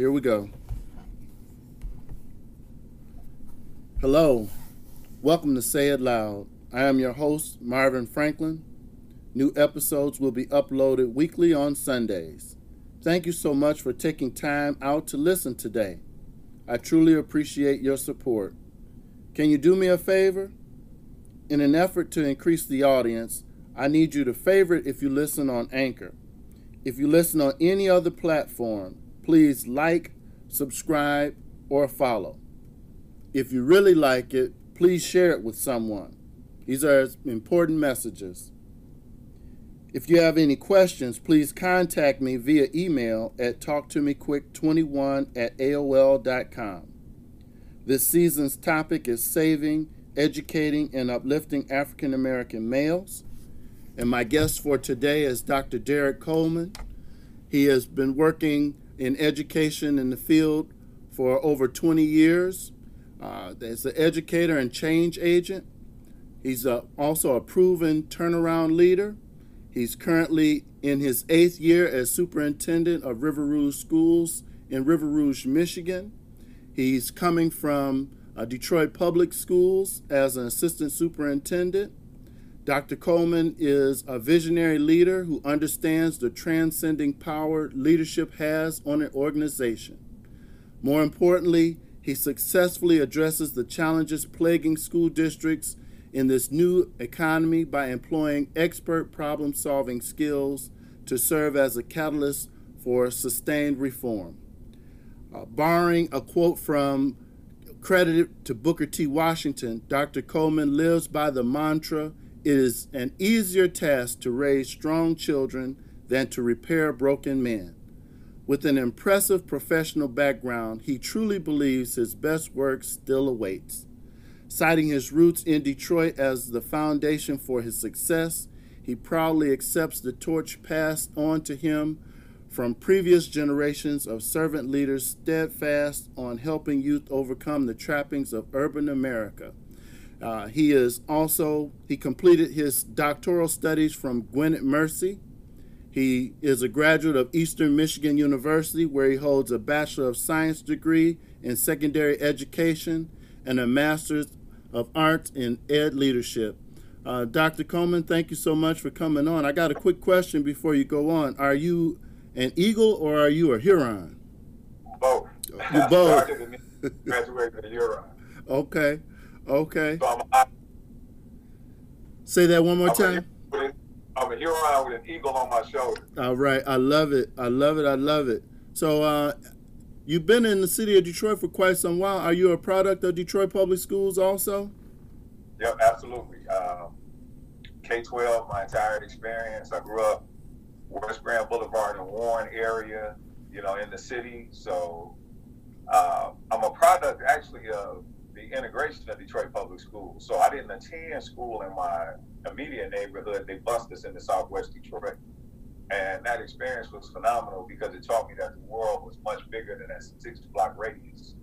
Here we go. Hello. Welcome to Say It Loud. I am your host, Marvin Franklin. New episodes will be uploaded weekly on Sundays. Thank you so much for taking time out to listen today. I truly appreciate your support. Can you do me a favor? In an effort to increase the audience, I need you to favorite if you listen on Anchor. If you listen on any other platform, please like, subscribe, or follow. If you really like it, please share it with someone. These are important messages. If you have any questions, please contact me via email at talktomequick21 at AOL.com. This season's topic is saving, educating, and uplifting African American males. And my guest for today is Dr. Derrick Coleman. He has been working in education in the field for over 20 years. Uh, as an educator and change agent, he's a, also a proven turnaround leader. He's currently in his eighth year as superintendent of River Rouge Schools in River Rouge, Michigan. He's coming from uh, Detroit Public Schools as an assistant superintendent. Dr. Coleman is a visionary leader who understands the transcending power leadership has on an organization. More importantly, he successfully addresses the challenges plaguing school districts in this new economy by employing expert problem solving skills to serve as a catalyst for sustained reform. Uh, borrowing a quote from credited to Booker T. Washington, Dr. Coleman lives by the mantra it is an easier task to raise strong children than to repair broken men. With an impressive professional background, he truly believes his best work still awaits. Citing his roots in Detroit as the foundation for his success, he proudly accepts the torch passed on to him from previous generations of servant leaders steadfast on helping youth overcome the trappings of urban America. Uh, he is also he completed his doctoral studies from Gwinnett Mercy he is a graduate of Eastern Michigan University, where he holds a Bachelor of Science degree in secondary education and a Master's of Arts in Ed Leadership. Uh, Dr. Coleman, thank you so much for coming on. I got a quick question before you go on. Are you an Eagle or are you a Huron? Both. You both. graduated in Huron. Okay. Okay. So I'm, Say that one more I'm time. a, I'm a Huron with an eagle on my shoulder. All right, I love it. I love it. I love it. So, uh, you've been in the city of Detroit for quite some while. Are you a product of Detroit Public Schools also? Yep, absolutely. Um, K 12, my entire experience. I grew up West Grand Boulevard and Warren area, you know, in the city. So uh, I'm a product actually of the integration of Detroit Public Schools. So I didn't attend school in my immediate neighborhood. They bused us into Southwest Detroit. And that experience was phenomenal because it taught me that the world was much bigger than that six block radius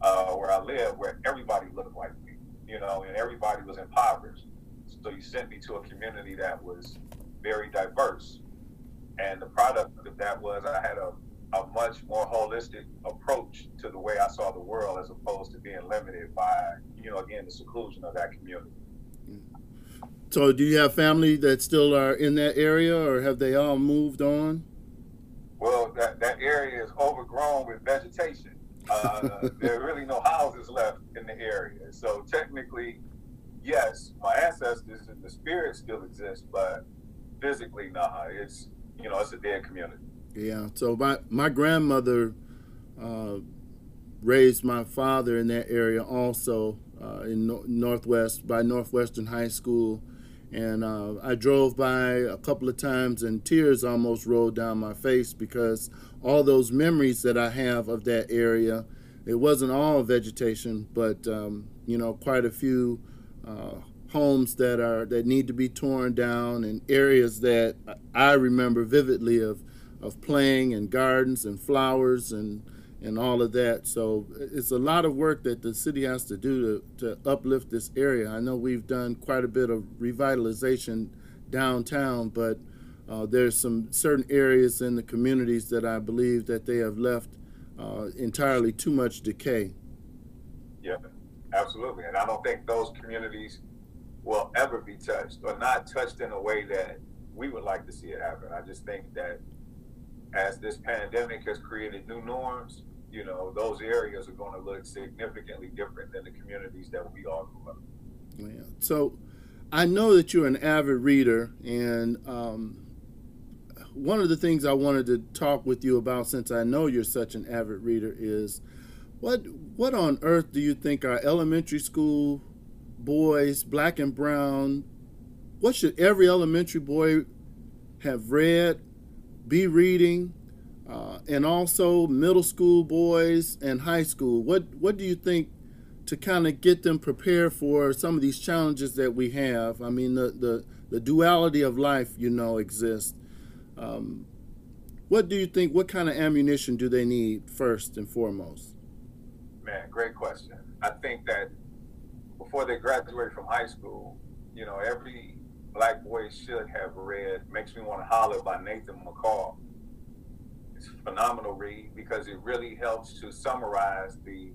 uh, where I lived, where everybody looked like me, you know, and everybody was impoverished. So you sent me to a community that was very diverse. And the product of that was I had a, a much more holistic approach to the way I saw the world as opposed to being limited by, you know, again, the seclusion of that community. So, do you have family that still are in that area, or have they all moved on? Well, that, that area is overgrown with vegetation. Uh, there are really no houses left in the area. So, technically, yes, my ancestors and the spirit still exist, but physically, nah, it's you know, it's a dead community. Yeah. So my my grandmother uh, raised my father in that area also uh, in no- Northwest by Northwestern High School, and uh, I drove by a couple of times and tears almost rolled down my face because all those memories that I have of that area. It wasn't all vegetation, but um, you know, quite a few uh, homes that are that need to be torn down and areas that I remember vividly of of playing and gardens and flowers and and all of that. So it's a lot of work that the city has to do to, to uplift this area. I know we've done quite a bit of revitalization downtown, but uh, there's some certain areas in the communities that I believe that they have left uh, entirely too much decay. Yeah, absolutely. And I don't think those communities will ever be touched or not touched in a way that we would like to see it happen. I just think that as this pandemic has created new norms, you know, those areas are going to look significantly different than the communities that we all grew up. Yeah. So I know that you're an avid reader, and um, one of the things I wanted to talk with you about, since I know you're such an avid reader, is what what on earth do you think our elementary school boys, black and brown, what should every elementary boy have read, be reading, uh, and also middle school boys and high school? What what do you think to kind of get them prepared for some of these challenges that we have? I mean, the the, the duality of life, you know, exists. Um, what do you think? What kind of ammunition do they need first and foremost? Man, great question. I think that before they graduate from high school, you know, every black boys should have read Makes Me Want to Holler by Nathan McCall. It's a phenomenal read because it really helps to summarize the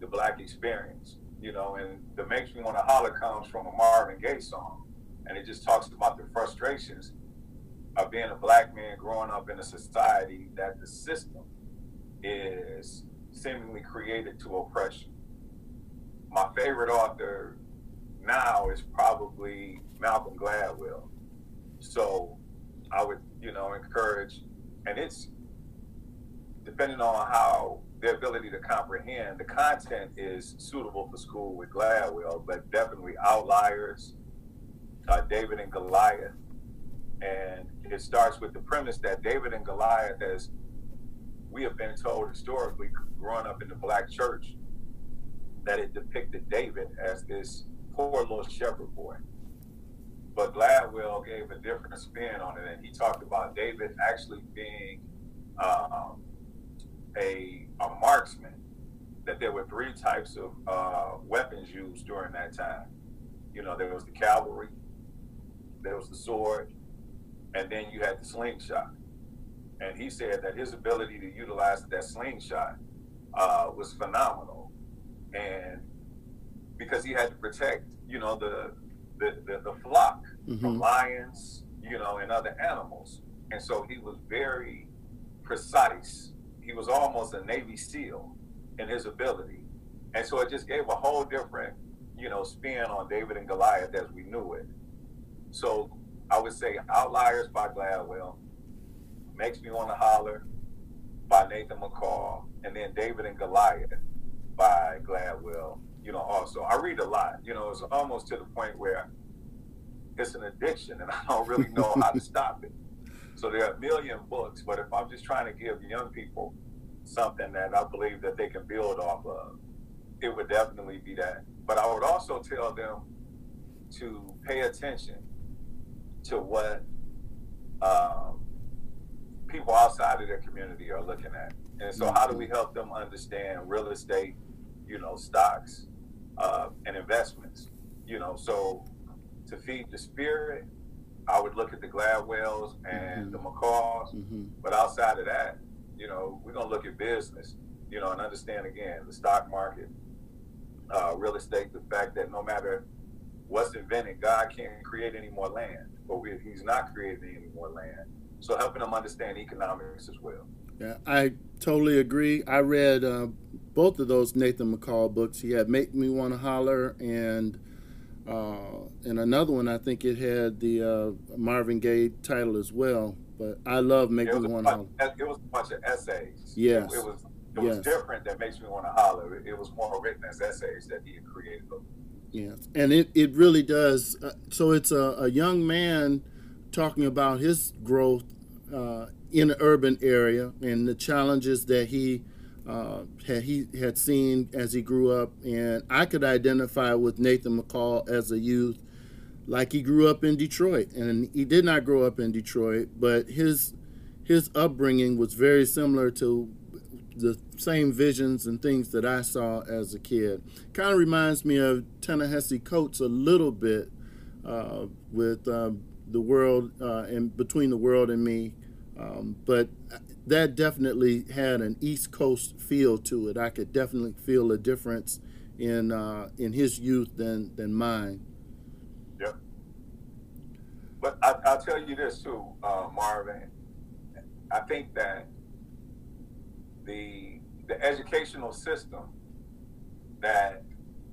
the black experience, you know, and the Makes Me Want to Holler comes from a Marvin Gaye song. And it just talks about the frustrations of being a black man growing up in a society that the system is seemingly created to oppression. My favorite author now is probably Malcolm Gladwell. So I would, you know, encourage, and it's depending on how their ability to comprehend, the content is suitable for school with Gladwell, but definitely Outliers, uh, David and Goliath, and it starts with the premise that David and Goliath, as we have been told historically, growing up in the black church, that it depicted David as this poor little shepherd boy. But Gladwell gave a different spin on it, and he talked about David actually being um, a, a marksman. That there were three types of uh, weapons used during that time. You know, there was the cavalry, there was the sword, and then you had the slingshot. And he said that his ability to utilize that slingshot uh, was phenomenal, and because he had to protect, you know, the the, the, the flock mm-hmm. from lions, you know, and other animals, and so he was very precise. He was almost a Navy SEAL in his ability, and so it just gave a whole different, you know, spin on David and Goliath as we knew it. So I would say Outliers by Gladwell, Makes Me Want to Holler by Nathan McCall, and then David and Goliath by Gladwell. You know, also I read a lot. You know, it's almost to the point where it's an addiction, and I don't really know how to stop it. So there are a million books, but if I'm just trying to give young people something that I believe that they can build off of, it would definitely be that. But I would also tell them to pay attention to what um, people outside of their community are looking at. And so, how do we help them understand real estate, you know, stocks, uh, and investments? You know, so to feed the spirit, I would look at the Gladwells and mm-hmm. the McCalls. Mm-hmm. But outside of that, you know, we're gonna look at business, you know, and understand again the stock market, uh, real estate, the fact that no matter what's invented, God can't create any more land but we, he's not creating any more land. So helping them understand economics as well. Yeah, I totally agree. I read uh, both of those Nathan McCall books. He had "Make Me Want to Holler" and uh, and another one. I think it had the uh, Marvin Gaye title as well. But I love "Make Me Want to Holler." It was a bunch of essays. Yes. It, it was it was different that makes me want to holler. It was more written as essays that he had created. Yes, and it, it really does. Uh, so it's a, a young man talking about his growth uh, in an urban area and the challenges that he uh, had he had seen as he grew up. And I could identify with Nathan McCall as a youth, like he grew up in Detroit, and he did not grow up in Detroit, but his his upbringing was very similar to the same visions and things that I saw as a kid. Kind of reminds me of Ta-Nehisi Coates a little bit uh, with um, the world uh, and between the world and me. Um, but that definitely had an East Coast feel to it. I could definitely feel a difference in uh, in his youth than than mine. Yep. But I, will tell you this too, uh, Marvin. I think that the the educational system that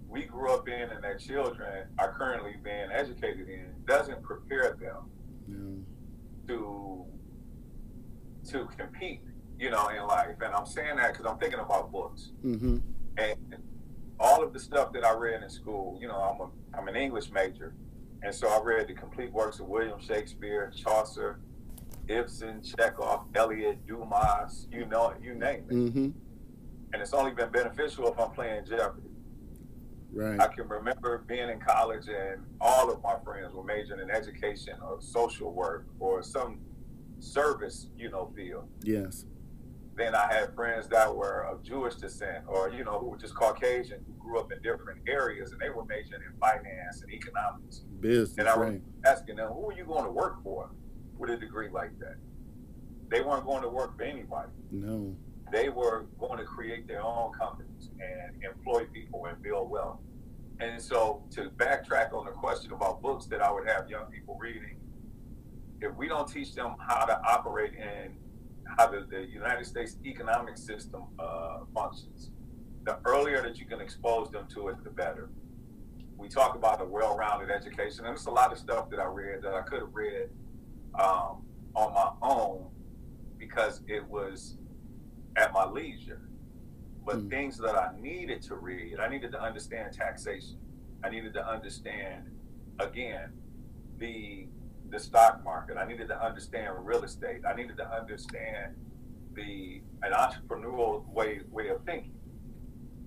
we grew up in and that children are currently being educated in doesn't prepare them yeah. to to compete, you know, in life. And I'm saying that because I'm thinking about books. Mm-hmm. And all of the stuff that I read in school, you know, I'm a I'm an English major, and so I read the complete works of William Shakespeare, Chaucer, Ibsen, Chekhov, Eliot, Dumas, you know it, you name it. Mm-hmm. And it's only been beneficial if I'm playing Jeopardy. Right. I can remember being in college and all of my friends were majoring in education or social work or some service, you know, field. Yes. Then I had friends that were of Jewish descent or, you know, who were just Caucasian, who grew up in different areas and they were majoring in finance and economics. Business. And I was right. asking them, who are you going to work for with a degree like that? They weren't going to work for anybody. No. They were going to create their own companies and employ people and build wealth. And so to backtrack on the question about books that I would have young people reading, if we don't teach them how to operate in how the, the United States economic system uh, functions, the earlier that you can expose them to it, the better. We talk about a well-rounded education, and it's a lot of stuff that I read that I could have read um, on my own because it was at my leisure. But mm. things that I needed to read, I needed to understand taxation. I needed to understand, again, the the stock market. I needed to understand real estate. I needed to understand the an entrepreneurial way way of thinking.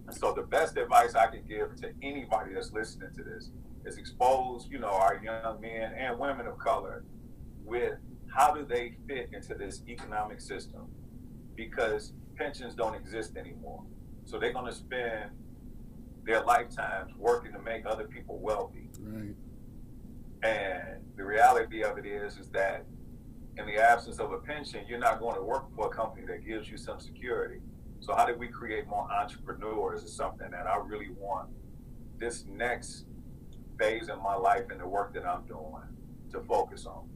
And so the best advice I can give to anybody that's listening to this is expose, you know, our young men and women of color with how do they fit into this economic system? Because pensions don't exist anymore. So they're going to spend their lifetimes working to make other people wealthy. Right. And the reality of it is, is that in the absence of a pension, you're not going to work for a company that gives you some security. So how do we create more entrepreneurs is something that I really want this next phase in my life and the work that I'm doing to focus on.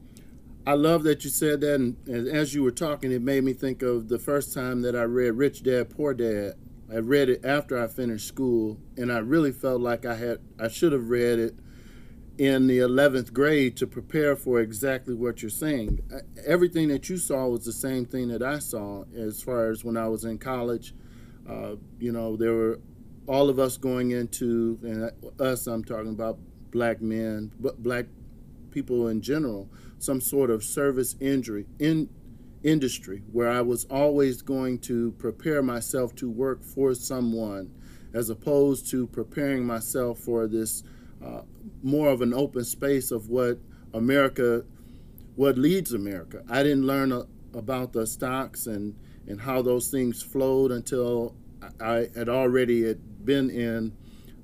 I love that you said that, and as you were talking, it made me think of the first time that I read Rich Dad Poor Dad. I read it after I finished school, and I really felt like I had I should have read it in the 11th grade to prepare for exactly what you're saying. Everything that you saw was the same thing that I saw as far as when I was in college. Uh, you know, there were all of us going into, and us, I'm talking about black men, but black people in general, some sort of service injury in industry where I was always going to prepare myself to work for someone as opposed to preparing myself for this uh, more of an open space of what America, what leads America. I didn't learn a, about the stocks and, and how those things flowed until I had already had been in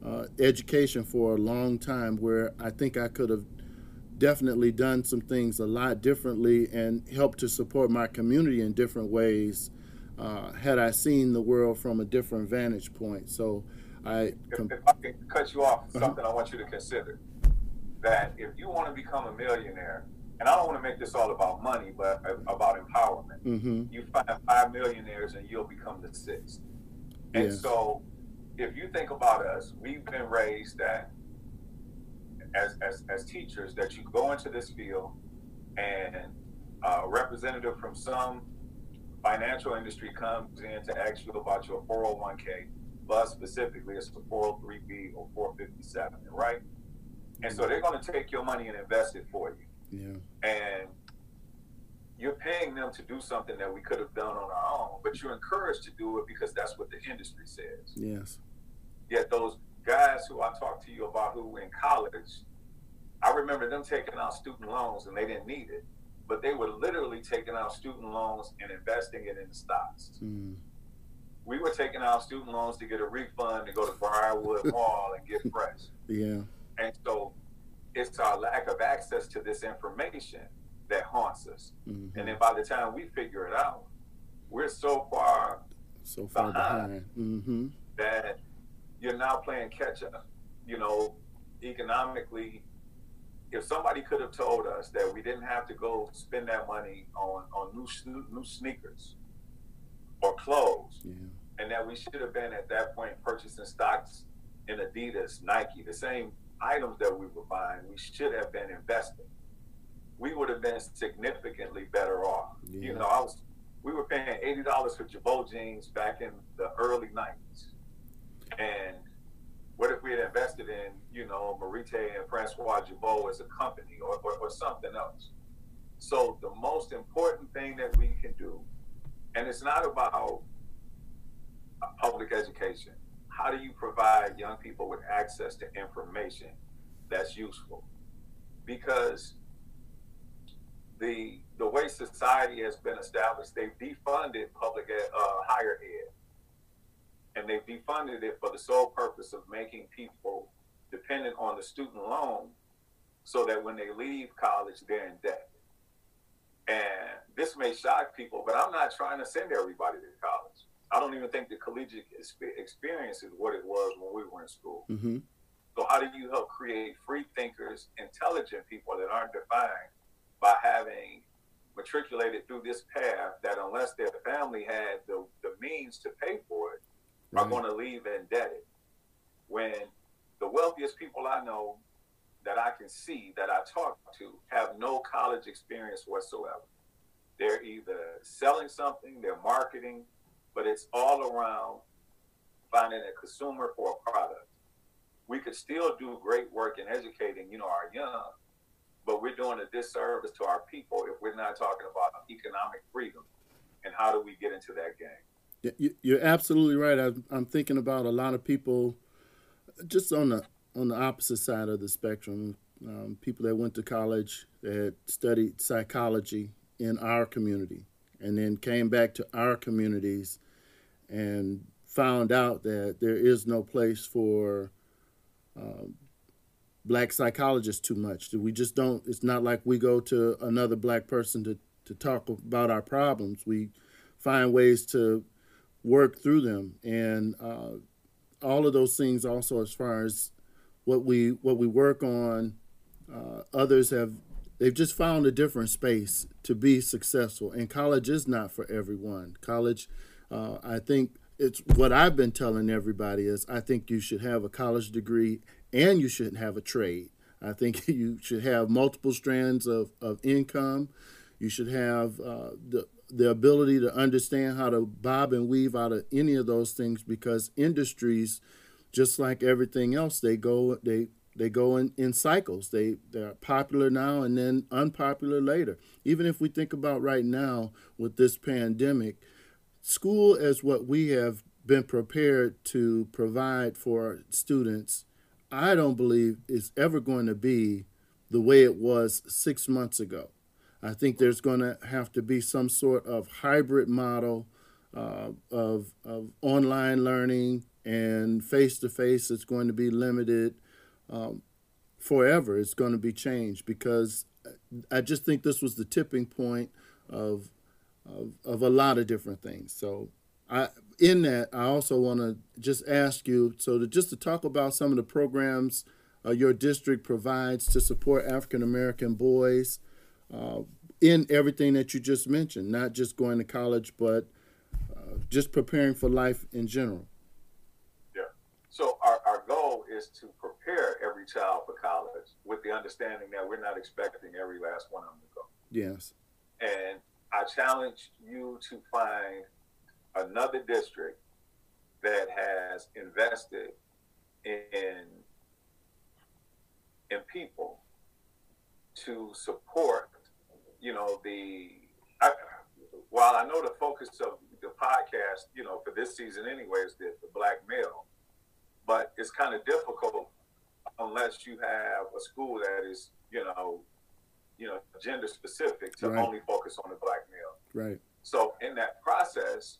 uh, education for a long time where I think I could have definitely done some things a lot differently and helped to support my community in different ways uh, had I seen the world from a different vantage point. So I. If, if I can cut you off, uh-huh. something. I want you to consider that if you want to become a millionaire, and I don't want to make this all about money, but about empowerment, mm-hmm. you find five millionaires and you'll become the sixth. And yes. so if you think about us, we've been raised that as, as, as teachers that you go into this field and a representative from some financial industry comes in to ask you about your 401k, but specifically it's the 403b or 457, right? And so they're going to take your money and invest it for you. Yeah. And you're paying them to do something that we could have done on our own, but you're encouraged to do it because that's what the industry says. Yes. Yet those guys who I talked to you about who were in college, I remember them taking out student loans and they didn't need it, but they were literally taking out student loans and investing it in stocks. Mm. We were taking out student loans to get a refund to go to Briarwood Mall and get fresh. Yeah. And so it's our lack of access to this information that haunts us. Mm-hmm. And then by the time we figure it out, we're so far so far behind, behind. Mm-hmm. that you're now playing catch up. You know, economically, if somebody could have told us that we didn't have to go spend that money on on new new sneakers or clothes, yeah. And that we should have been at that point purchasing stocks in Adidas, Nike, the same items that we were buying, we should have been investing. We would have been significantly better off. Yeah. You know, I was we were paying eighty dollars for Girbaud jeans back in the early nineties, and what if we had invested in, you know, Marithé and Francois Girbaud as a company or, or, or something else? So the most important thing that we can do, and it's not about public education. How do you provide young people with access to information that's useful? Because the the way society has been established, they've defunded public ed, uh, higher ed and they defunded it for the sole purpose of making people dependent on the student loan so that when they leave college, they're in debt. And this may shock people, but I'm not trying to send everybody to college. I don't even think the collegiate experience is what it was when we were in school. Mm-hmm. So, how do you help create free thinkers, intelligent people that aren't defined by having matriculated through this path that, unless their family had the, the means to pay for it, right. are going to leave indebted. When the wealthiest people I know that I can see that I talk to have no college experience whatsoever. They're either selling something, they're marketing, but it's all around finding a consumer for a product. We could still do great work in educating, you know, our young, but we're doing a disservice to our people if we're not talking about economic freedom and how do we get into that game. You're absolutely right. I'm thinking about a lot of people just on the on the opposite side of the spectrum. Um, people that went to college that studied psychology in our community and then came back to our communities and found out that there is no place for uh, black psychologists too much. We just don't. It's not like we go to another black person to to talk about our problems. We find ways to work through them and uh, all of those things also as far as what we what we work on uh, others have they've just found a different space to be successful and college is not for everyone. College uh, i think it's what i've been telling everybody is i think you should have a college degree and you should have a trade. I think you should have multiple strands of, of income. You should have uh, the the ability to understand how to bob and weave out of any of those things because industries just like everything else they go they they go in, in cycles. They they're popular now and then unpopular later. Even if we think about right now with this pandemic school as what we have been prepared to provide for students. I don't believe is ever going to be the way it was six months ago. I think there's going to have to be some sort of hybrid model uh, of, of online learning and face to face. It's going to be limited um, forever. is going to be changed because I just think this was the tipping point of, of, of a lot of different things. So I, in that, I also want to just ask you so to just to talk about some of the programs uh, your district provides to support African American boys uh, in everything that you just mentioned, not just going to college, but uh, just preparing for life in general. Yeah. So our, our goal is to prepare child for college with the understanding that we're not expecting every last one of them to go. Yes. And I challenge you to find another district that has invested in in people to support, you know, the. I, while I know the focus of the podcast, you know, for this season anyway, is the, the black male, but it's kind of difficult unless you have a school that is, you know, you know, gender specific to right. only focus on the black male. Right. So in that process,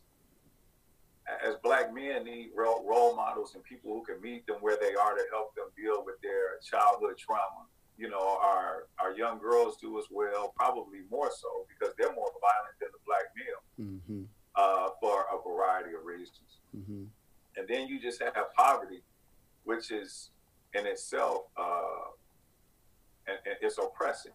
as black men need role, role models and people who can meet them where they are to help them deal with their childhood trauma you know, our our young girls do as well, probably more so because they're more violent than the black male mm-hmm. uh, for a variety of reasons. Mm-hmm. And then you just have poverty, which is in itself uh, and, and it's oppressing.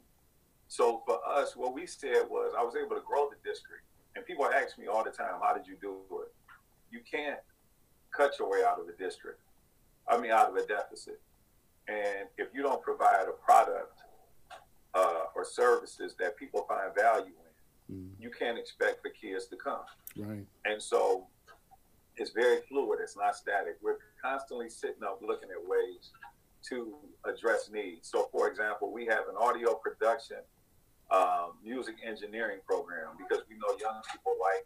So for us, what we said was, I was able to grow the district, and people ask me all the time, "How did you do it?" You can't cut your way out of a district. I mean, out of a deficit. And if you don't provide a product uh, or services that people find value in, mm. you can't expect the kids to come. Right. And so it's very fluid. It's not static. We're constantly sitting up looking at ways to address needs. So, for example, we have an audio production um, music engineering program because we know young people like,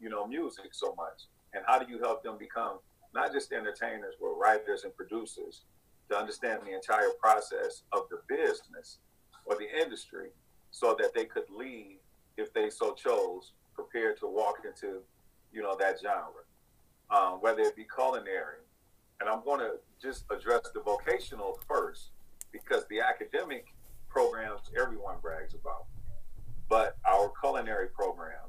you know, music so much. And how do you help them become not just entertainers, but writers and producers to understand the entire process of the business or the industry so that they could leave if they so chose, prepared to walk into, you know, that genre, um, whether it be culinary. And I'm going to just address the vocational first because the academic programs everyone brags about. But our culinary program,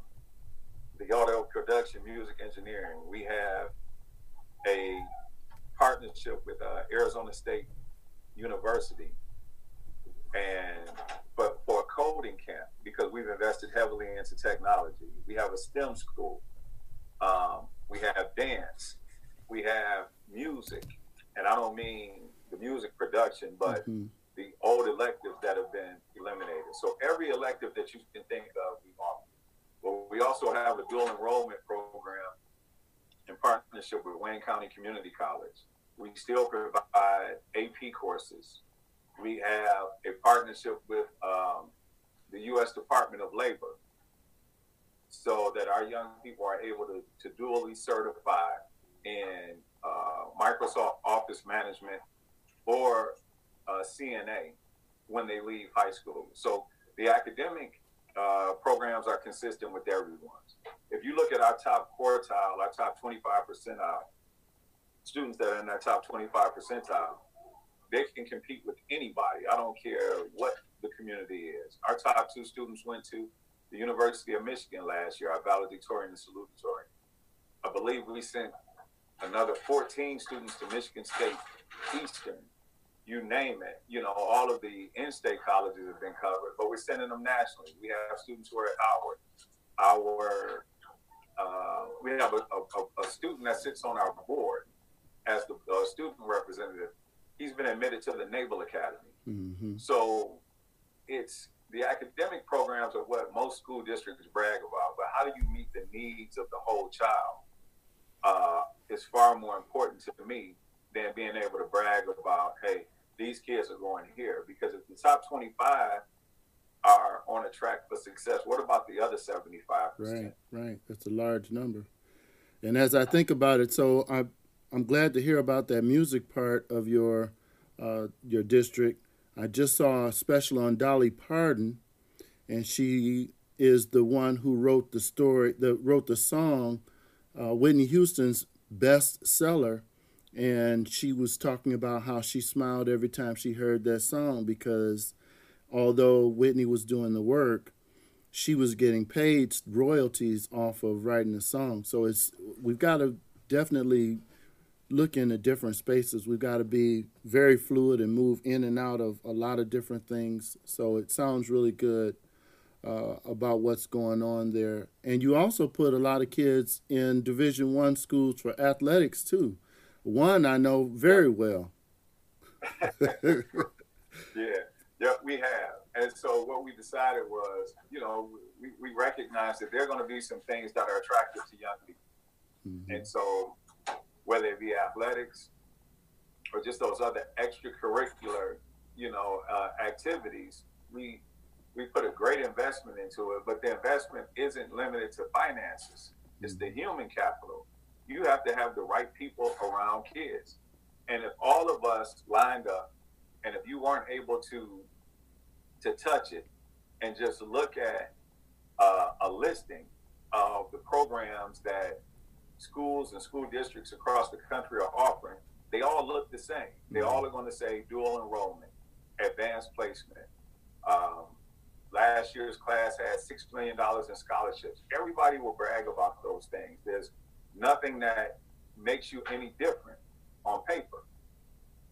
the audio production, music engineering, we have a partnership with uh, Arizona State University, and but for a coding camp because we've invested heavily into technology. We have a STEM school. Um, we have dance. We have music, and I don't mean the music production, but mm-hmm. the old electives that have been eliminated. So every elective that you can think of, we offer. But we also have a dual enrollment program in partnership with Wayne County Community College. We still provide AP courses. We have a partnership with um, the U.S. Department of Labor so that our young people are able to, to dually certify in uh, Microsoft Office Management or uh, CNA when they leave high school. So the academic uh, programs are consistent with everyone's. If you look at our top quartile, our top 25 percentile, students that are in that top 25 percentile, they can compete with anybody. I don't care what the community is. Our top two students went to the University of Michigan last year, our valedictorian and salutatorian. I believe we sent another 14 students to Michigan State Eastern. You name it. You know, all of the in-state colleges have been covered, but we're sending them nationally. We have students who are at Howard. Our uh, we have a, a, a, student that sits on our board as the uh, student representative. He's been admitted to the Naval Academy. Mm-hmm. So it's the academic programs are what most school districts brag about, but how do you meet the needs of the whole child uh, is far more important to me than being able to brag about, hey, these kids are going here. Because if the top 25 are on a track for success. What about the other 75%? Right, right. That's a large number. And as I think about it, so I, I'm glad to hear about that music part of your uh, your district. I just saw a special on Dolly Parton, and she is the one who wrote the story, that wrote the song, uh, Whitney Houston's best seller. And she was talking about how she smiled every time she heard that song because although Whitney was doing the work, she was getting paid royalties off of writing the song. So it's we've got to definitely look into different spaces. We've got to be very fluid and move in and out of a lot of different things. So it sounds really good uh, about what's going on there. And you also put a lot of kids in Division One schools for athletics too. One I know very well. yeah. Yeah, we have. And so what we decided was, you know, we, we recognize that there are going to be some things that are attractive to young people. Mm-hmm. And so whether it be athletics or just those other extracurricular, you know, uh, activities, we we put a great investment into it, but the investment isn't limited to finances. It's the human capital. You have to have the right people around kids. And if all of us lined up, and if you weren't able to to touch it and just look at uh, a listing of the programs that schools and school districts across the country are offering, they all look the same. They mm-hmm. all are going to say dual enrollment. advanced placement. Um, last year's class had six million dollars in scholarships. Everybody will brag about those things. There's nothing that makes you any different on paper.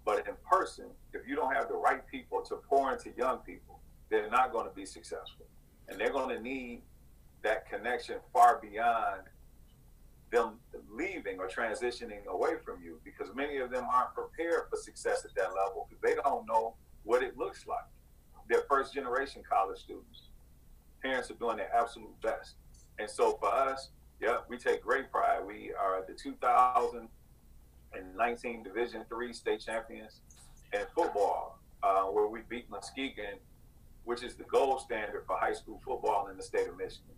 But in person, if you don't have the right people to pour into young people, they're not going to be successful. And they're going to need that connection far beyond them leaving or transitioning away from you because many of them aren't prepared for success at that level because they don't know what it looks like. They're first generation college students. Parents are doing their absolute best. And so for us, yeah, we take great pride. We are the 2019 Division Three state champions in football, uh, where we beat Muskegon, which is the gold standard for high school football in the state of Michigan.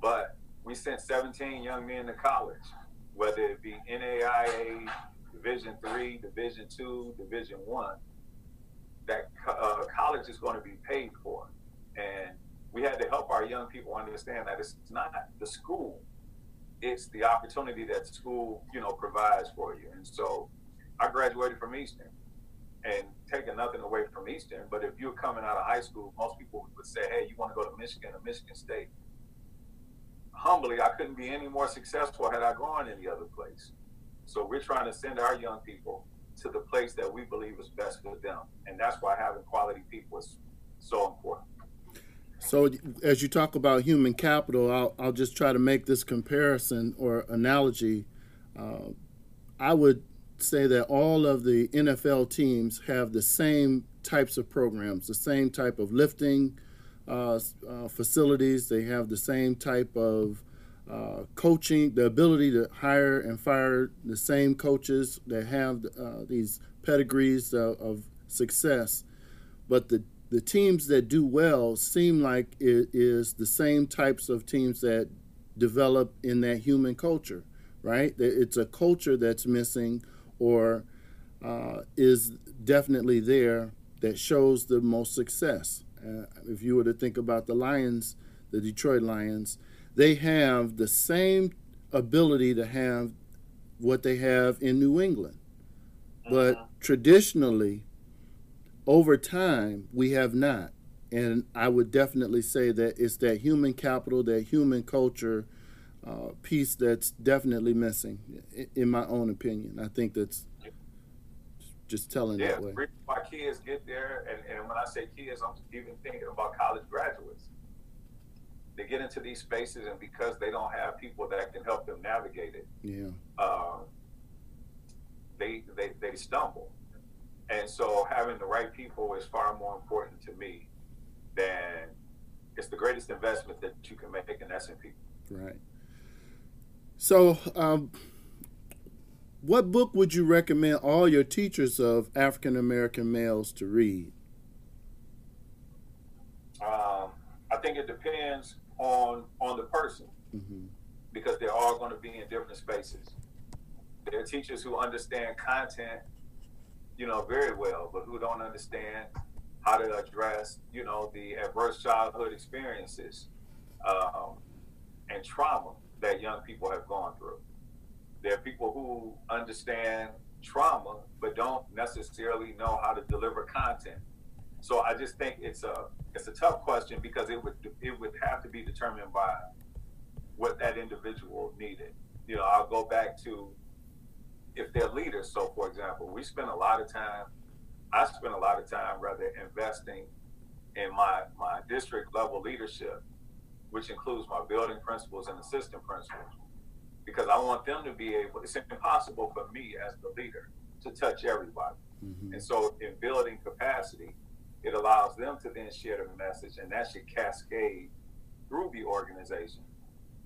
But we sent 17 young men to college, whether it be NAIA, Division Three, Division Two, Division One. That uh, college is going to be paid for, and we had to help our young people understand that it's not the school, it's the opportunity that school, you know, provides for you. And so I graduated from Eastern and taking nothing away from Eastern, but if you're coming out of high school, most people would say, hey, you want to go to Michigan or Michigan State. Humbly, I couldn't be any more successful had I gone any other place. So we're trying to send our young people to the place that we believe is best for them. And that's why having quality people is so important. So, as you talk about human capital, I'll, I'll just try to make this comparison or analogy. Uh, I would say that all of the NFL teams have the same types of programs, the same type of lifting uh, uh, facilities, they have the same type of uh, coaching, the ability to hire and fire the same coaches that have uh, these pedigrees of success. But the the teams that do well seem like it is the same types of teams that develop in that human culture, right? It's a culture that's missing or is definitely there that shows the most success. Uh, if you were to think about the Lions, the Detroit Lions, they have the same ability to have what they have in New England. But uh-huh. traditionally, over time, we have not. And I would definitely say that it's that human capital, that human culture uh, piece that's definitely missing, in my own opinion. I think that's just telling yeah, that way. My kids get there, and, and when I say kids, I'm even thinking about college graduates. They get into these spaces, and because they don't have people that can help them navigate it, yeah, uh, they, they they stumble. And so having the right people is far more important to me than it's the greatest investment that you can make, and that's in people. Right. So, um, what book would you recommend all your teachers of African American males to read? Um, I think it depends on on the person mm-hmm. because they're all going to be in different spaces. There are teachers who understand content you know, very well, but who don't understand how to address, you know, the adverse childhood experiences um, and trauma that young people have gone through. There are people who understand trauma but don't necessarily know how to deliver content. So I just think it's a it's a tough question because it would it would have to be determined by what that individual needed. You know, I'll go back to if they're leaders. So, for example, we spend a lot of time. I spend a lot of time rather investing in my my district level leadership, which includes my building principals and assistant principals, because I want them to be able. It's impossible for me as the leader to touch everybody, mm-hmm. and so in building capacity, it allows them to then share the message, and that should cascade through the organization.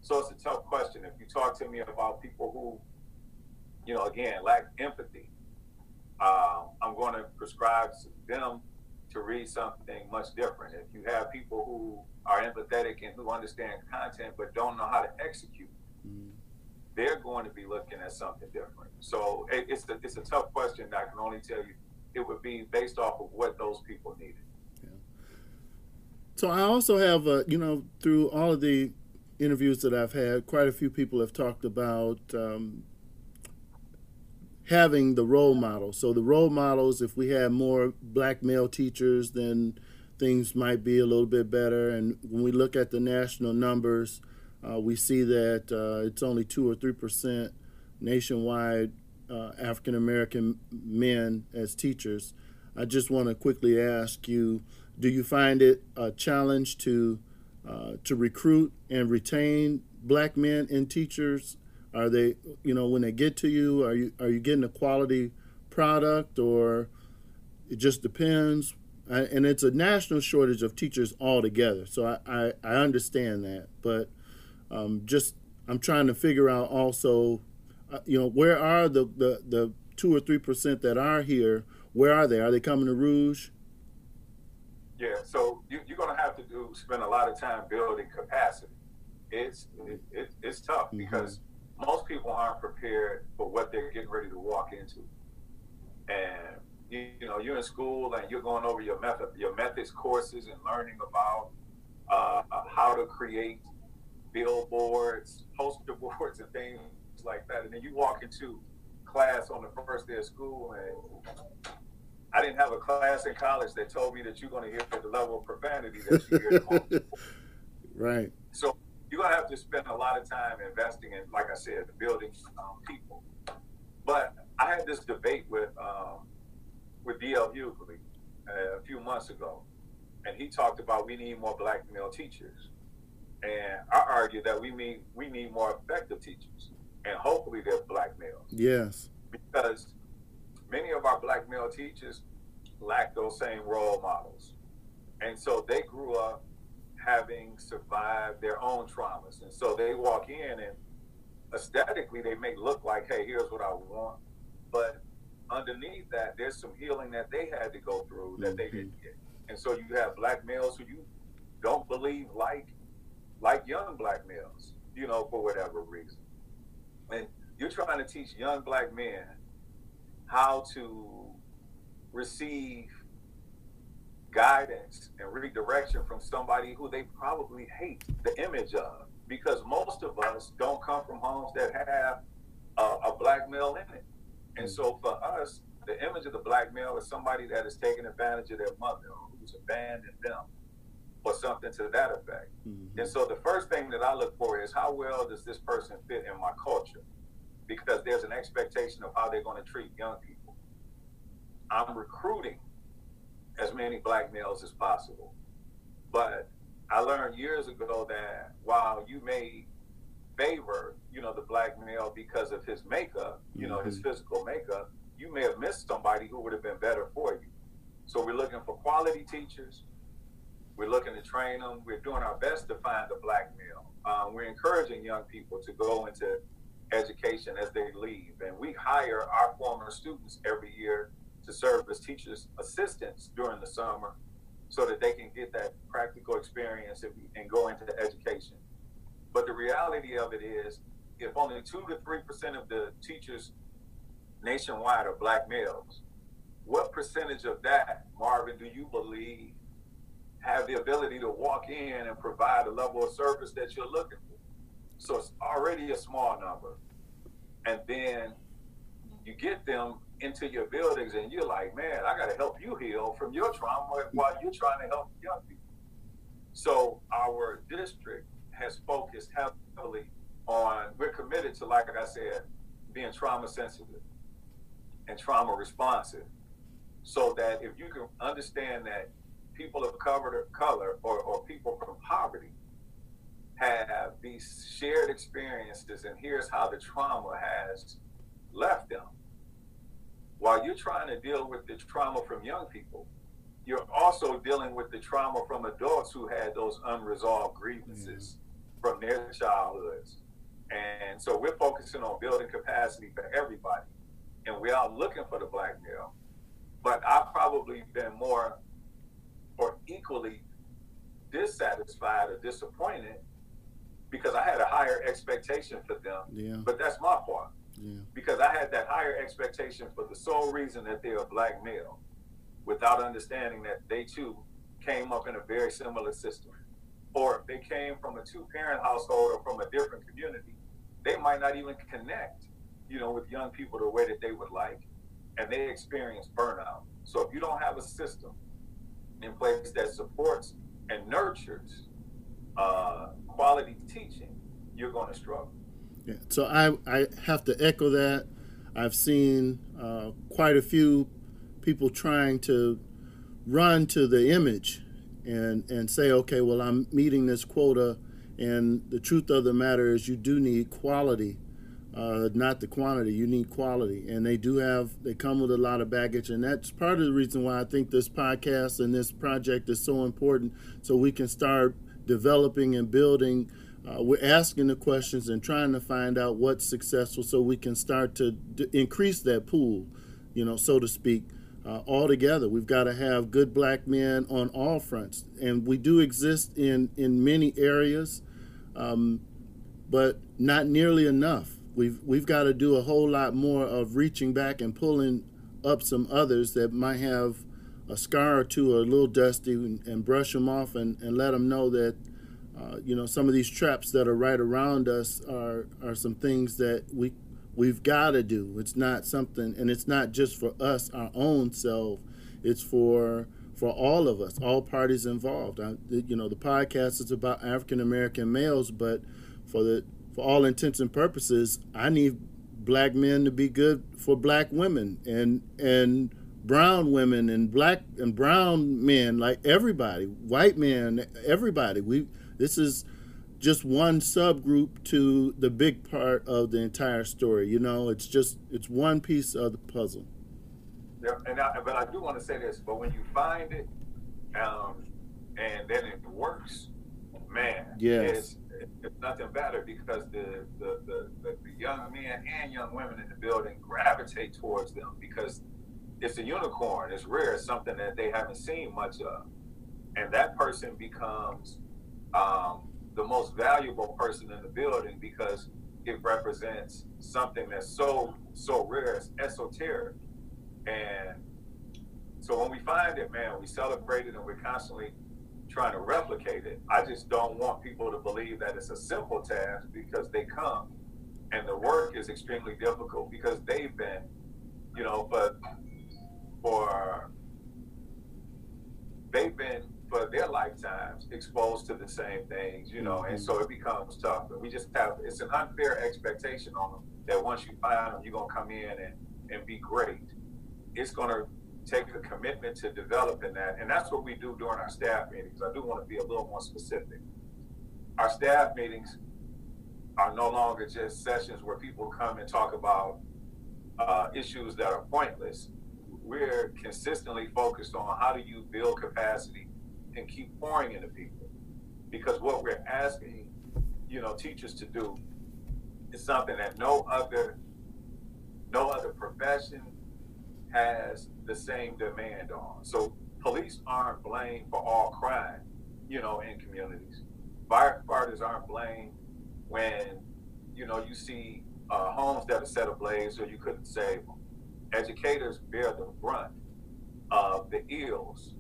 So it's a tough question. If you talk to me about people who you know, again, lack empathy, um, I'm going to prescribe them to read something much different. If you have people who are empathetic and who understand content but don't know how to execute. They're going to be looking at something different. So it, it's a, it's a tough question. I can only tell you it would be based off of what those people needed. So I also have, you know, through all of the interviews that I've had, quite a few people have talked about um, having the role model. So the role models, if we had more black male teachers, then things might be a little bit better. And when we look at the national numbers, uh, we see that uh, it's only two or three percent nationwide uh, African American men as teachers. I just want to quickly ask you: Do you find it a challenge to uh, to recruit and retain black men in teachers? Are they, you know, when they get to you, are you are you getting a quality product, or it just depends? I, and it's a national shortage of teachers altogether. So I, I, I understand that, but um, just I'm trying to figure out also, uh, you know, where are the, the, the two or three percent that are here? Where are they? Are they coming to Rouge? Yeah, so you, are going to have to do spend a lot of time building capacity. It's it, it, it's tough mm-hmm. because most people aren't prepared for what they're getting ready to walk into, and you, you know you're in school and you're going over your method your methods courses and learning about uh, how to create billboards, poster boards, and things like that, and then you walk into class on the first day of school and I didn't have a class in college that told me that you're going to hear the level of profanity that you hear. right. So you're going to have to spend a lot of time investing in, like I said, building um, people. But I had this debate with um, with D.L. Hughley uh, a few months ago, and he talked about we need more black male teachers, and I argue that we need we need more effective teachers, and hopefully they're black males. Yes. Because many of our black male teachers lack those same role models. And so they grew up having survived their own traumas. And so they walk in and aesthetically they may look like, hey, here's what I want. But underneath that, there's some healing that they had to go through that mm-hmm. they didn't get. And so you have black males who you don't believe like like young black males, you know, for whatever reason. And you're trying to teach young black men how to receive guidance and redirection from somebody who they probably hate the image of. Because most of us don't come from homes that have a, a black male in it. And so for us the image of the black male is somebody that is taking advantage of their mother or who's abandoned them or something to that effect mm-hmm. and so the first thing that i look for is how well does this person fit in my culture because there's an expectation of how they're going to treat young people. I'm recruiting as many black males as possible. But I learned years ago that while you may favor, you know, the black male because of his makeup, you mm-hmm. know, his mm-hmm. physical makeup, you may have missed somebody who would have been better for you. So we're looking for quality teachers. We're looking to train them. We're doing our best to find a black male. Um, we're encouraging young people to go into education as they leave. And we hire our former students every year to serve as teachers' assistants during the summer so that they can get that practical experience and go into education. But the reality of it is, if only 2 to 3% of the teachers nationwide are black males, what percentage of that, Marvin, do you believe have the ability to walk in and provide the level of service that you're looking for? So it's already a small number. And then you get them into your buildings and you're like, man, I got to help you heal from your trauma while you're trying to help young people. So our district has focused heavily on, we're committed to, like I said, being trauma sensitive and trauma responsive. So that if you can understand that people of color, color or, or people from poverty have these shared experiences, and here's how the trauma has left them. While you're trying to deal with the trauma from young people, you're also dealing with the trauma from adults who had those unresolved grievances mm-hmm. from their childhoods. And so we're focusing on building capacity for everybody. And we are looking for the black male. But I've probably been more or equally dissatisfied or disappointed because I had a higher expectation for them. Yeah. But that's my part. Yeah. Because I had that higher expectation for the sole reason that they're a black male, without understanding that they too came up in a very similar system. Or if they came from a two parent household or from a different community, they might not even connect you know, with young people the way that they would like, and they experience burnout. So if you don't have a system in place that supports and nurtures uh, quality teaching, you're going to struggle. Yeah. So I, I have to echo that. I've seen uh, quite a few people trying to run to the image and, and say, okay, well, I'm meeting this quota. And the truth of the matter is, you do need quality, uh, not the quantity. You need quality. And they do have, they come with a lot of baggage. And that's part of the reason why I think this podcast and this project is so important so we can start developing and building. Uh, we're asking the questions and trying to find out what's successful so we can start to d- increase that pool, you know, so to speak uh, all together. We've got to have good black men on all fronts, and we do exist in in many areas, um, but not nearly enough. We've we've got to do a whole lot more of reaching back and pulling up some others that might have a scar or two or a little dusty and, and brush them off and, and let them know that uh, you know some of these traps that are right around us are are some things that we we've got to do. It's not something, and it's not just for us, our own self. It's for for all of us, all parties involved. I, you know, the podcast is about African American males, but for the for all intents and purposes, I need black men to be good for black women and and brown women and black and brown men, like everybody, white men, everybody. We this is just one subgroup to the big part of the entire story. You know, it's just it's one piece of the puzzle. Yeah, and I, but I do want to say this. But when you find it, um, and then it works, man, yes. It's, nothing better because the the, the the, the young men and young women in the building gravitate towards them because it's a unicorn. It's rare. It's something that they haven't seen much of, and that person becomes um, the most valuable person in the building because it represents something that's so so rare, it's esoteric. And so when we find it, man, we celebrate it and we're constantly trying to replicate it. I just don't want people to believe that it's a simple task because they come and the work is extremely difficult because they've been, you know, but for they've been for their lifetimes exposed to the same things, you know, and mm-hmm. so it becomes tough. And we just have it's an unfair expectation on them that once you find them, you're gonna come in and, and be great. It's gonna take a commitment to developing that. And that's what we do during our staff meetings. I do want to be a little more specific. Our staff meetings are no longer just sessions where people come and talk about uh, issues that are pointless. We're consistently focused on how do you build capacity and keep pouring into people. Because what we're asking, you know, teachers to do is something that no other no other profession has the same demand on. So police aren't blamed for all crime, you know, in communities. Firefighters aren't blamed when, you know, you see uh, homes that are set ablaze or you couldn't save them. Educators bear the brunt of the ills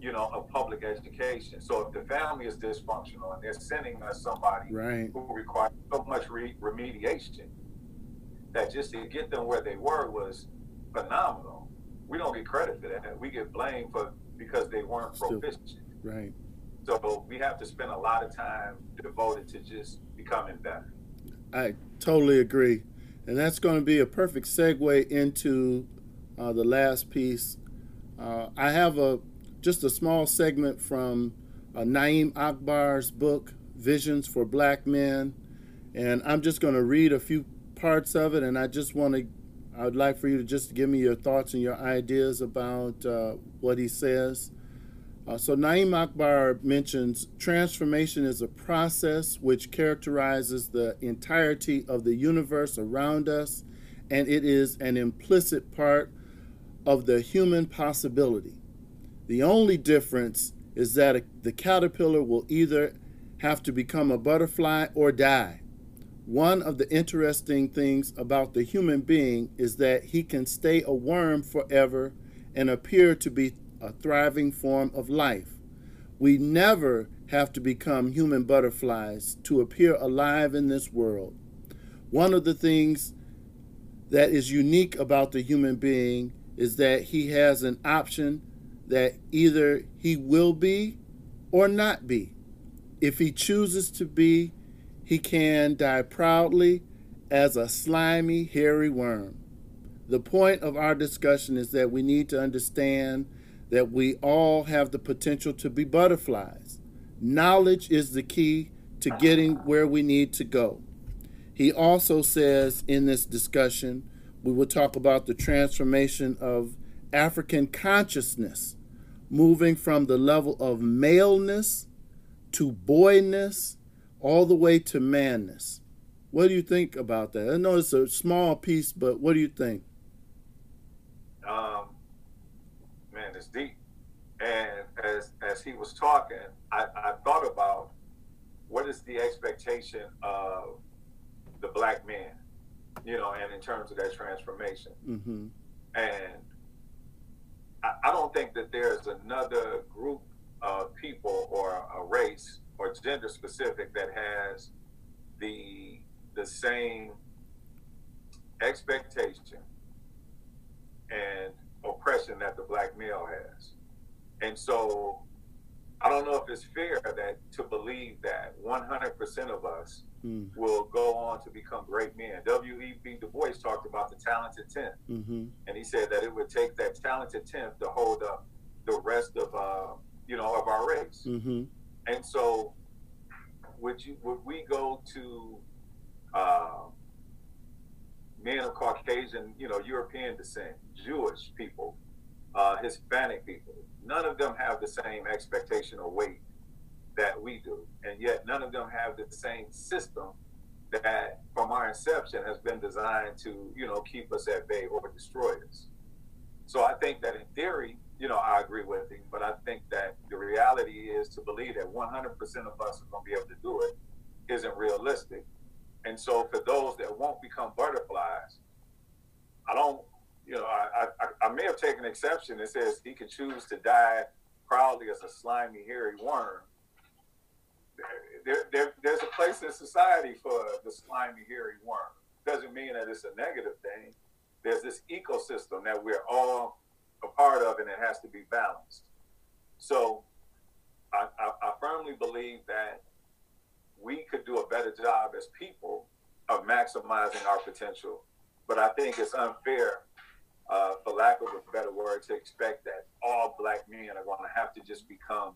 you know, of public education. So if the family is dysfunctional and they're sending us somebody right. who requires so much re- remediation, that just to get them where they were was phenomenal. We don't get credit for that. We get blamed for because they weren't proficient. Right. So we have to spend a lot of time devoted to just becoming better. I totally agree. And that's going to be a perfect segue into uh, the last piece. Uh, I have a just a small segment from uh, Na'im Akbar's book, Visions for Black Men. And I'm just going to read a few parts of it, and I just want to, I would like for you to just give me your thoughts and your ideas about uh, what he says. Uh, so, Na'im Akbar mentions transformation is a process which characterizes the entirety of the universe around us, and it is an implicit part of the human possibility. The only difference is that the caterpillar will either have to become a butterfly or die. One of the interesting things about the human being is that he can stay a worm forever and appear to be a thriving form of life. We never have to become human butterflies to appear alive in this world. One of the things that is unique about the human being is that he has an option that either he will be or not be. If he chooses to be, he can die proudly as a slimy, hairy worm. The point of our discussion is that we need to understand that we all have the potential to be butterflies. Knowledge is the key to getting where we need to go. He also says in this discussion, we will talk about the transformation of African consciousness, moving from the level of maleness to boyness all the way to manness. What do you think about that? I know it's a small piece, but what do you think? Um, man, it's deep. And as as he was talking, I, I thought about what is the expectation of the black man, you know, and in terms of that transformation. Mm-hmm. And I, I don't think that there's another group of people or a race or gender specific that has the the same expectation and oppression that the black male has. And so I don't know if it's fair that to believe that 100% of us mm. will go on to become great men. W.E.B. Du Bois talked about the talented 10th. Mm-hmm. And he said that it would take that talented 10th to hold up the rest of, uh, you know, of our race. Mm-hmm. And so would you, would we go to uh, men of Caucasian, you know, European descent, Jewish people, uh, Hispanic people. None of them have the same expectation or weight that we do, and yet none of them have the same system that, from our inception, has been designed to, you know, keep us at bay or destroy us. So I think that in theory, you know, I agree with him, but I think that the reality is to believe that 100% of us are going to be able to do it isn't realistic. And so for those that won't become butterflies, I don't, you know, I, I, I may have taken exception. It says he can choose to die proudly as a slimy, hairy worm. There, there, there's a place in society for the slimy, hairy worm. Doesn't mean that it's a negative thing. There's this ecosystem that we're all a part of, and it has to be balanced. So I, I, I firmly believe that we could do a better job as people of maximizing our potential. But I think it's unfair, uh, for lack of a better word, to expect that all black men are going to have to just become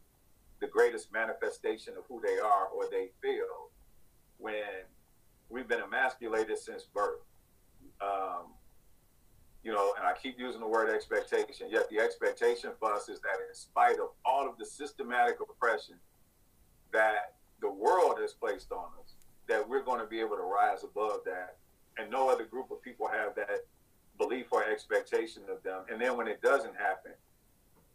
the greatest manifestation of who they are or they feel when we've been emasculated since birth. Um, you know, and I keep using the word expectation, yet the expectation for us is that in spite of all of the systematic oppression that the world has placed on us, that we're going to be able to rise above that. And no other group of people have that belief or expectation of them. And then when it doesn't happen,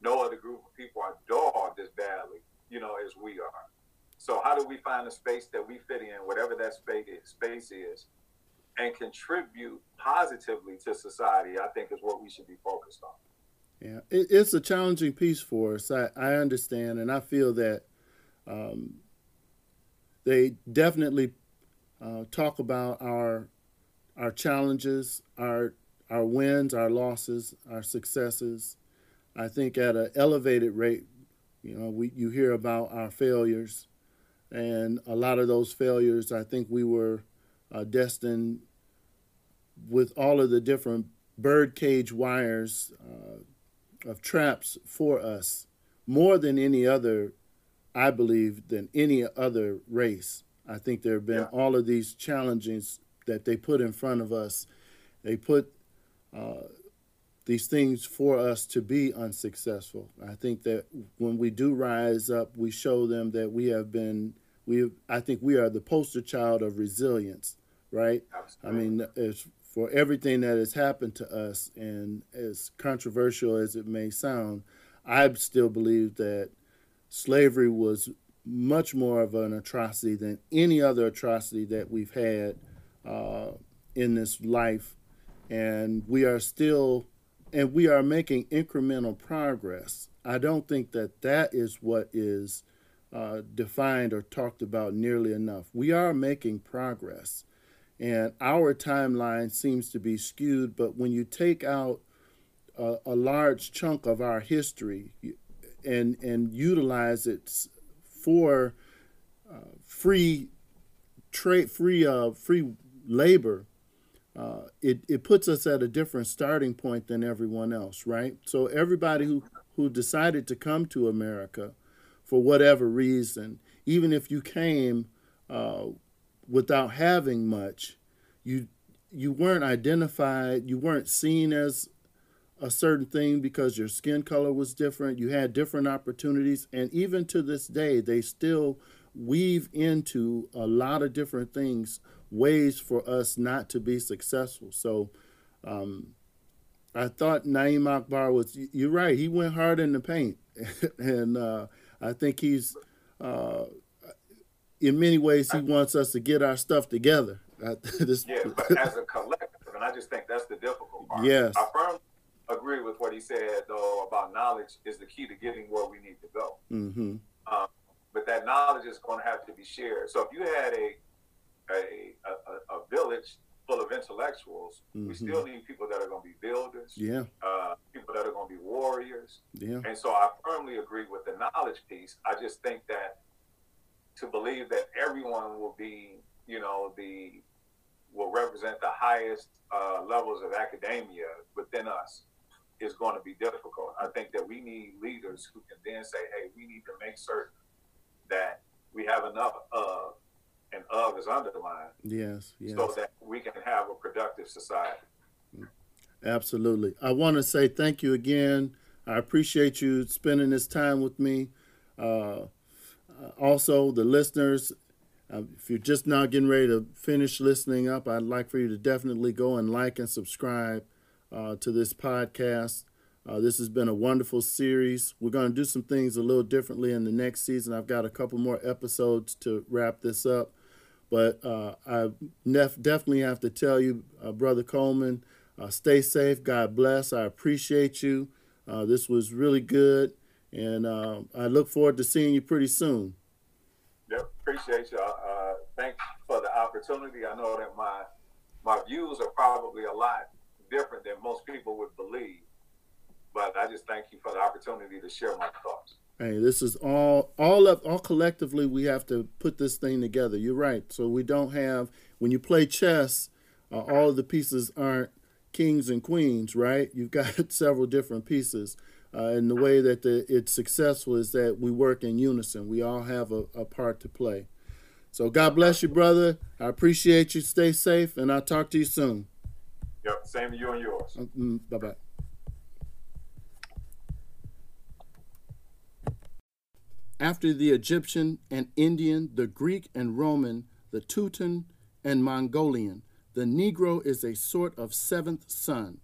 no other group of people are dogged as badly, you know, as we are. So how do we find a space that we fit in, whatever that space is, space is, and contribute positively to society? I think is what we should be focused on. Yeah, it, it's a challenging piece for us. I, I understand, and I feel that um, they definitely uh, talk about our our challenges, our our wins, our losses, our successes. I think at an elevated rate, you know, we you hear about our failures, and a lot of those failures, I think we were uh, destined with all of the different birdcage wires uh, of traps for us, more than any other I believe, than any other race. I think there have been yeah. all of these challenges that they put in front of us. They put uh, these things for us to be unsuccessful. I think that when we do rise up, we show them that we have been. We, I think we are the poster child of resilience, right? Absolutely. I mean, it's for everything that has happened to us, and as controversial as it may sound, I still believe that slavery was much more of an atrocity than any other atrocity that we've had uh, in this life. And we are still, and we are making incremental progress. I don't think that that is what is uh, defined or talked about nearly enough. We are making progress. And our timeline seems to be skewed. But when you take out a, a large chunk of our history and and utilize it for uh, free trade, free uh, free labor, uh, it it puts us at a different starting point than everyone else, right? So everybody who who decided to come to America, for whatever reason, even if you came uh, without having much, you you weren't identified, you weren't seen as a certain thing because your skin color was different, you had different opportunities, and even to this day, they still weave into a lot of different things, ways for us not to be successful. So, um, I thought Na'im Akbar was. You're right. He went hard in the paint, and uh, I think he's. Uh, in many ways, he wants us to get our stuff together. this, yeah, but as a collective, and I just think that's the difficult part. Yes. I firmly agree with what he said, though, about knowledge is the key to getting where we need to go. Mm-hmm. Um, but that knowledge is going to have to be shared. So if you had a a, a, a village full of intellectuals, mm-hmm. we still need people that are going to be builders. Yeah. Uh, people that are going to be warriors. Yeah. And so I firmly agree with the knowledge piece. I just think that to believe that everyone will be, you know, the will represent the highest uh, levels of academia within us is going to be difficult. I think that we need leaders who can then say, "Hey, we need to make certain that we have enough of and of is underlined. Yes, yes. So that we can have a productive society. Absolutely. I want to say thank you again. I appreciate you spending this time with me. Uh, also, the listeners, uh, if you're just now getting ready to finish listening up, I'd like for you to definitely go and like and subscribe uh, to this podcast. Uh, this has been a wonderful series. We're going to do some things a little differently in the next season. I've got a couple more episodes to wrap this up. But uh, I nef- definitely have to tell you, uh, Brother Coleman, uh, stay safe. God bless. I appreciate you. This was really good. And uh, I look forward to seeing you pretty soon. Yep, appreciate y'all. Uh, thanks for the opportunity. I know that my my views are probably a lot different than most people would believe, but I just thank you for the opportunity to share my thoughts. Hey, this is all all of all collectively we have to put this thing together. You're right. So we don't have when you play chess, uh, all of the pieces aren't kings and queens, right? You've got several different pieces. Uh, and the way that the, it's successful is that we work in unison. We all have a, a part to play. So God bless you, brother. I appreciate you. Stay safe, and I'll talk to you soon. Yep, same to you and yours. Mm, bye bye. After the Egyptian and Indian, the Greek and Roman, the Teuton and Mongolian, the Negro is a sort of seventh son,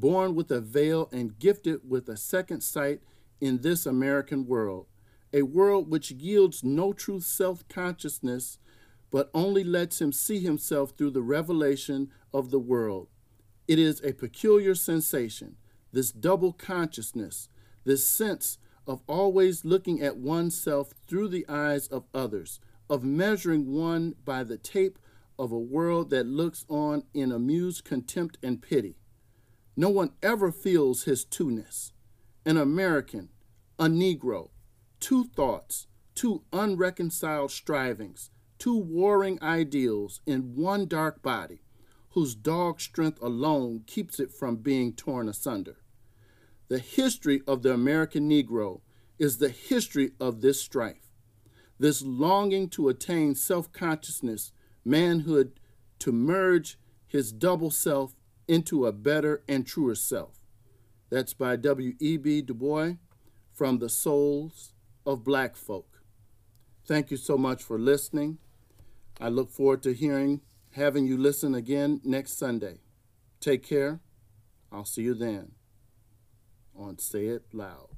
born with a veil and gifted with a second sight in this American world, a world which yields no true self consciousness, but only lets him see himself through the revelation of the world. It is a peculiar sensation, this double consciousness, this sense of always looking at oneself through the eyes of others, of measuring one by the tape of a world that looks on in amused contempt and pity. No one ever feels his two-ness. An American, a Negro, two thoughts, two unreconciled strivings, two warring ideals in one dark body, whose dog strength alone keeps it from being torn asunder. The history of the American Negro is the history of this strife, this longing to attain self consciousness, manhood, to merge his double self into a better and truer self. That's by W.E.B. Du Bois from The Souls of Black Folk. Thank you so much for listening. I look forward to hearing, having you listen again next Sunday. Take care. I'll see you then on Say It Loud.